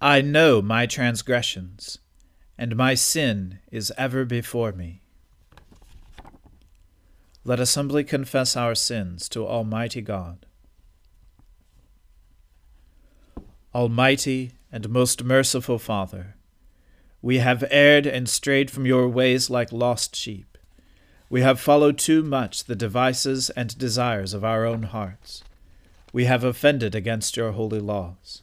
I know my transgressions, and my sin is ever before me. Let us humbly confess our sins to Almighty God. Almighty and most merciful Father, we have erred and strayed from your ways like lost sheep. We have followed too much the devices and desires of our own hearts. We have offended against your holy laws.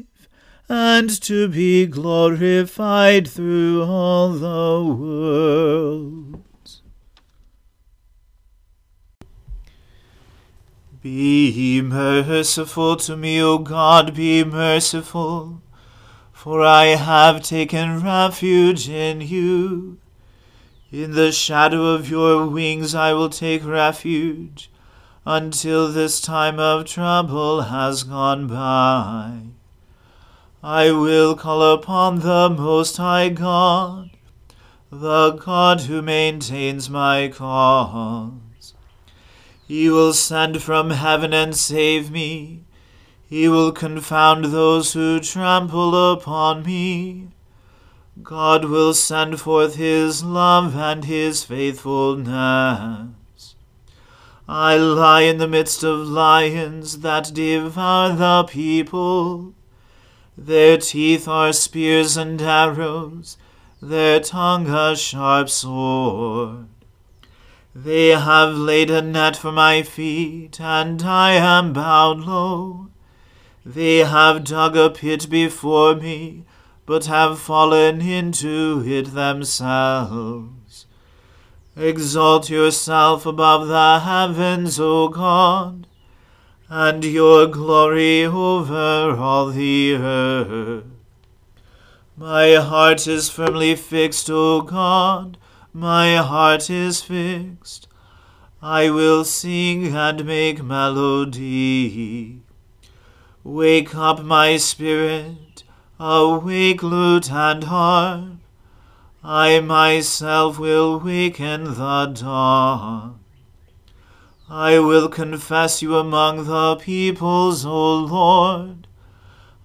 and to be glorified through all the world. Be merciful to me, O God, be merciful, for I have taken refuge in you. In the shadow of your wings I will take refuge until this time of trouble has gone by. I will call upon the Most High God, the God who maintains my cause. He will send from heaven and save me. He will confound those who trample upon me. God will send forth his love and his faithfulness. I lie in the midst of lions that devour the people. Their teeth are spears and arrows, their tongue a sharp sword. They have laid a net for my feet, and I am bowed low. They have dug a pit before me, but have fallen into it themselves. Exalt yourself above the heavens, O God, and your glory over all the earth. My heart is firmly fixed, O God, my heart is fixed. I will sing and make melody. Wake up my spirit, awake lute and harp. I myself will waken the dawn. I will confess you among the peoples, O Lord.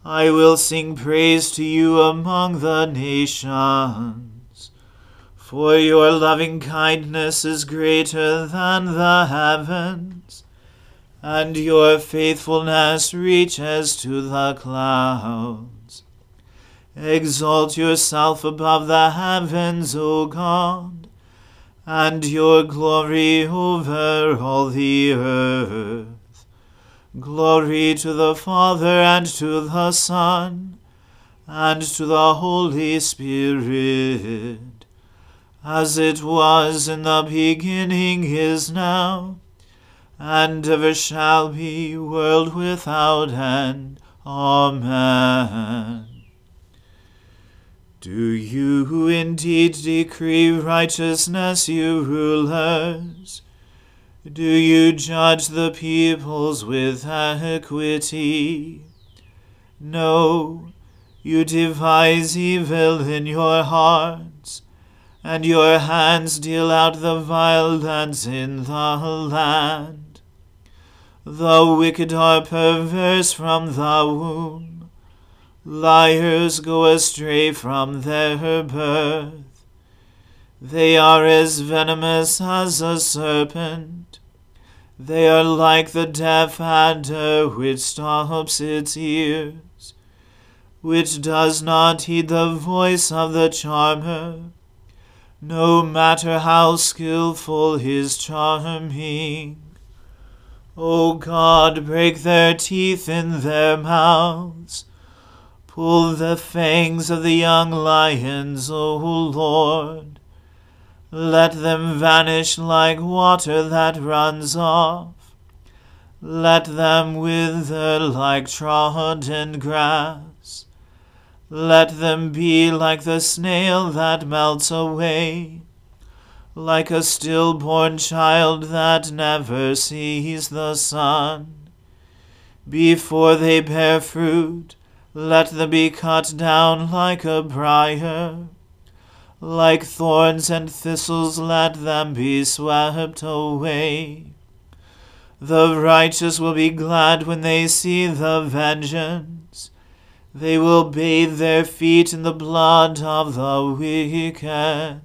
I will sing praise to you among the nations. For your loving kindness is greater than the heavens, and your faithfulness reaches to the clouds. Exalt yourself above the heavens, O God and your glory over all the earth. Glory to the Father and to the Son and to the Holy Spirit, as it was in the beginning is now, and ever shall be, world without end. Amen. Do you indeed decree righteousness, you rulers? Do you judge the peoples with equity? No, you devise evil in your hearts, and your hands deal out the violence in the land. The wicked are perverse from the womb Liars go astray from their birth. They are as venomous as a serpent. They are like the deaf adder which stops its ears, which does not heed the voice of the charmer, no matter how skilful his charming. O God, break their teeth in their mouths Pull the fangs of the young lions, O Lord. Let them vanish like water that runs off. Let them wither like trodden grass. Let them be like the snail that melts away, like a stillborn child that never sees the sun. Before they bear fruit, let them be cut down like a briar. Like thorns and thistles, let them be swept away. The righteous will be glad when they see the vengeance. They will bathe their feet in the blood of the wicked.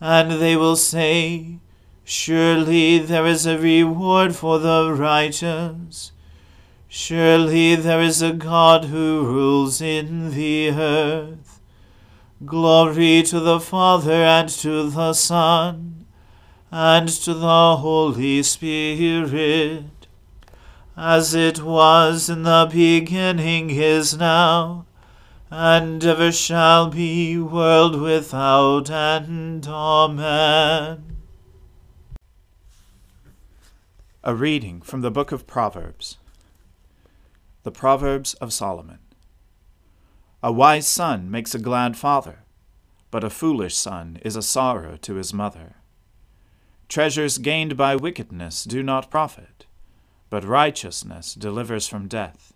And they will say, Surely there is a reward for the righteous Surely there is a God who rules in the earth. Glory to the Father and to the Son and to the Holy Spirit, as it was in the beginning is now, and ever shall be, world without end. Amen. A reading from the book of Proverbs. The Proverbs of Solomon. A wise son makes a glad father, but a foolish son is a sorrow to his mother. Treasures gained by wickedness do not profit, but righteousness delivers from death.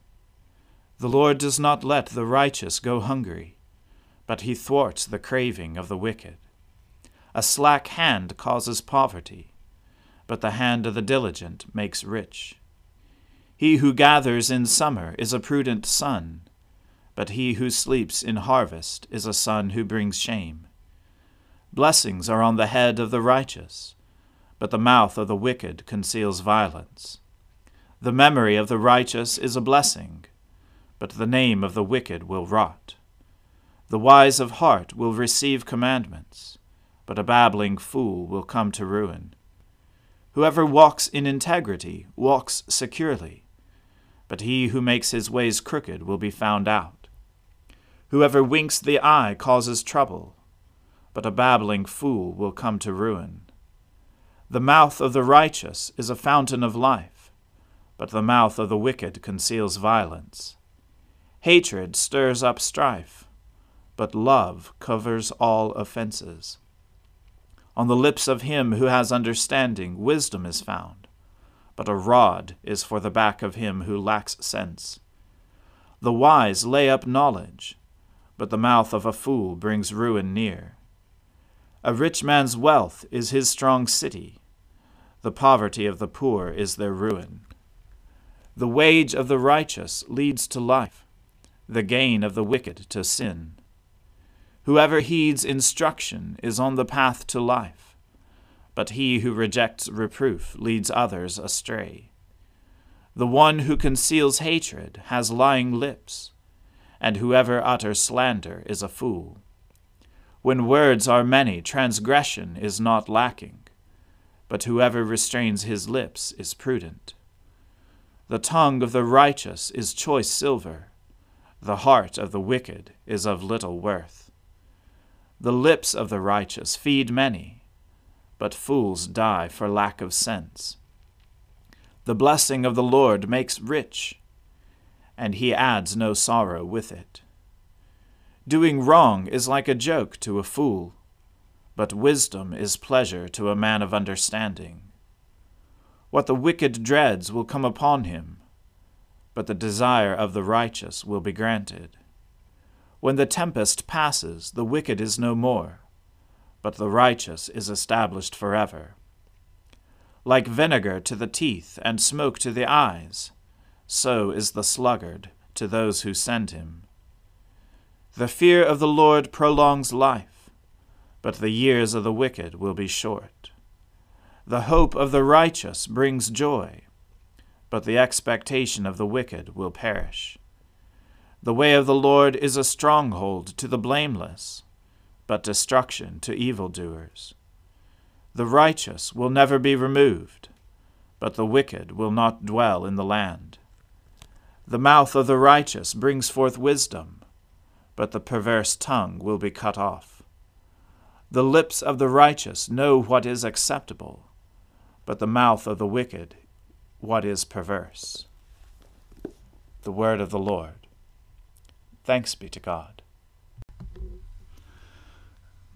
The Lord does not let the righteous go hungry, but he thwarts the craving of the wicked. A slack hand causes poverty, but the hand of the diligent makes rich. He who gathers in summer is a prudent son, but he who sleeps in harvest is a son who brings shame. Blessings are on the head of the righteous, but the mouth of the wicked conceals violence. The memory of the righteous is a blessing, but the name of the wicked will rot. The wise of heart will receive commandments, but a babbling fool will come to ruin. Whoever walks in integrity walks securely but he who makes his ways crooked will be found out. Whoever winks the eye causes trouble, but a babbling fool will come to ruin. The mouth of the righteous is a fountain of life, but the mouth of the wicked conceals violence. Hatred stirs up strife, but love covers all offenses. On the lips of him who has understanding, wisdom is found but a rod is for the back of him who lacks sense. The wise lay up knowledge, but the mouth of a fool brings ruin near. A rich man's wealth is his strong city, the poverty of the poor is their ruin. The wage of the righteous leads to life, the gain of the wicked to sin. Whoever heeds instruction is on the path to life, but he who rejects reproof leads others astray. The one who conceals hatred has lying lips, and whoever utters slander is a fool. When words are many, transgression is not lacking, but whoever restrains his lips is prudent. The tongue of the righteous is choice silver, the heart of the wicked is of little worth. The lips of the righteous feed many, but fools die for lack of sense. The blessing of the Lord makes rich, and he adds no sorrow with it. Doing wrong is like a joke to a fool, but wisdom is pleasure to a man of understanding. What the wicked dreads will come upon him, but the desire of the righteous will be granted. When the tempest passes, the wicked is no more, but the righteous is established forever. Like vinegar to the teeth and smoke to the eyes, so is the sluggard to those who send him. The fear of the Lord prolongs life, but the years of the wicked will be short. The hope of the righteous brings joy but the expectation of the wicked will perish. The way of the Lord is a stronghold to the blameless, but destruction to evildoers. The righteous will never be removed, but the wicked will not dwell in the land. The mouth of the righteous brings forth wisdom, but the perverse tongue will be cut off. The lips of the righteous know what is acceptable, but the mouth of the wicked what is perverse. The word of the Lord. Thanks be to God.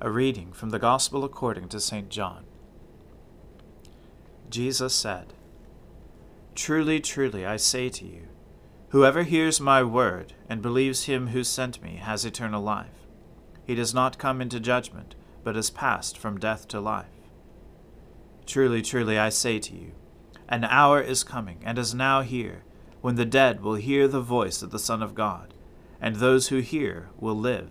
A reading from the Gospel according to St. John. Jesus said, Truly, truly, I say to you, whoever hears my word and believes him who sent me has eternal life. He does not come into judgment, but is passed from death to life. Truly, truly, I say to you, an hour is coming, and is now here when the dead will hear the voice of the Son of God, and those who hear will live.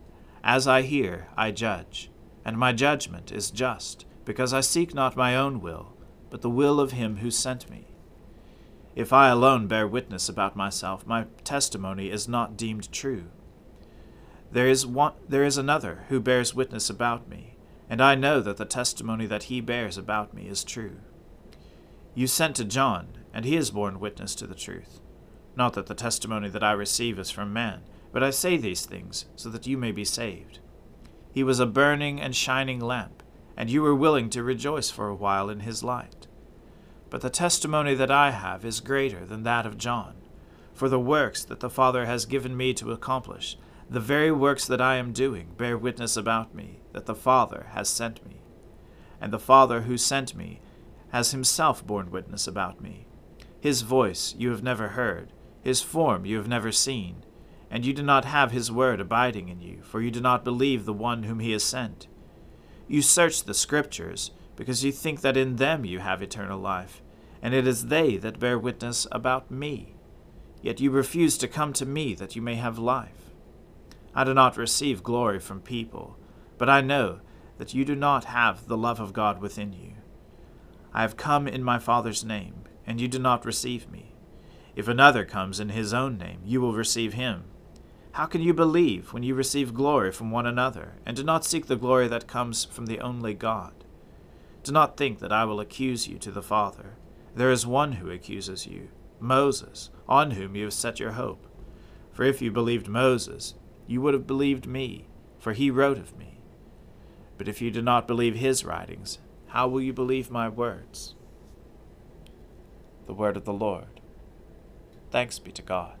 As I hear, I judge, and my judgment is just, because I seek not my own will, but the will of him who sent me. If I alone bear witness about myself, my testimony is not deemed true. There is one there is another who bears witness about me, and I know that the testimony that he bears about me is true. You sent to John, and he has borne witness to the truth. Not that the testimony that I receive is from man, but I say these things so that you may be saved. He was a burning and shining lamp, and you were willing to rejoice for a while in his light. But the testimony that I have is greater than that of John, for the works that the Father has given me to accomplish the very works that I am doing bear witness about me that the Father has sent me. And the Father who sent me has himself borne witness about me. His voice you have never heard, his form you have never seen, and you do not have his word abiding in you, for you do not believe the one whom he has sent. You search the Scriptures, because you think that in them you have eternal life, and it is they that bear witness about me. Yet you refuse to come to me that you may have life. I do not receive glory from people, but I know that you do not have the love of God within you. I have come in my Father's name, and you do not receive me. If another comes in his own name, you will receive him. How can you believe when you receive glory from one another, and do not seek the glory that comes from the only God? Do not think that I will accuse you to the Father. There is one who accuses you, Moses, on whom you have set your hope. For if you believed Moses, you would have believed me, for he wrote of me. But if you do not believe his writings, how will you believe my words? The word of the Lord. Thanks be to God.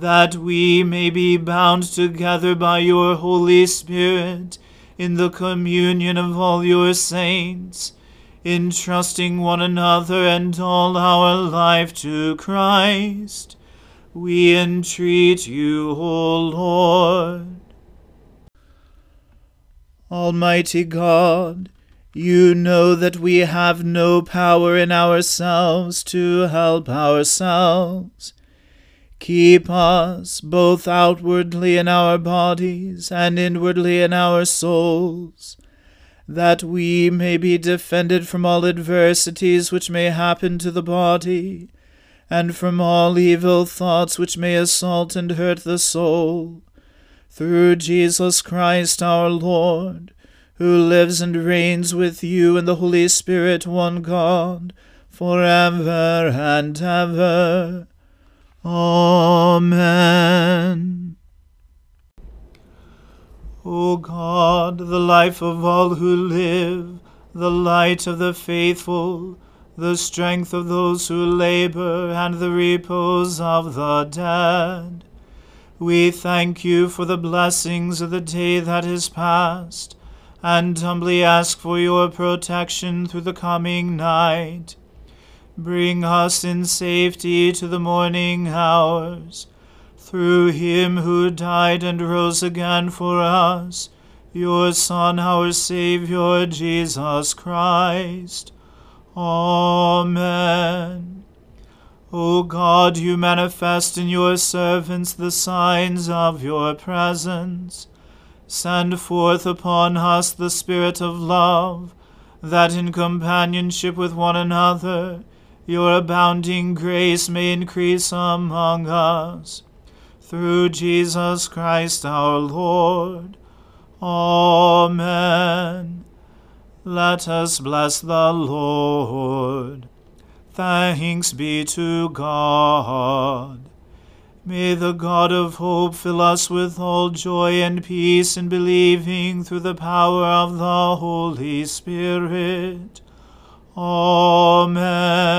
that we may be bound together by your Holy Spirit in the communion of all your saints, entrusting one another and all our life to Christ. We entreat you, O Lord. Almighty God, you know that we have no power in ourselves to help ourselves. Keep us both outwardly in our bodies and inwardly in our souls, that we may be defended from all adversities which may happen to the body, and from all evil thoughts which may assault and hurt the soul. Through Jesus Christ our Lord who lives and reigns with you in the Holy Spirit, one God, for ever and ever. Amen. O God, the life of all who live, the light of the faithful, the strength of those who labor, and the repose of the dead. We thank you for the blessings of the day that is past and humbly ask for your protection through the coming night. Bring us in safety to the morning hours. Through him who died and rose again for us, your Son, our Saviour, Jesus Christ. Amen. O God, you manifest in your servants the signs of your presence. Send forth upon us the Spirit of love, that in companionship with one another your abounding grace may increase among us. Through Jesus Christ our Lord. Amen. Let us bless the Lord. Thanks be to God. May the God of hope fill us with all joy and peace in believing through the power of the Holy Spirit. Amen.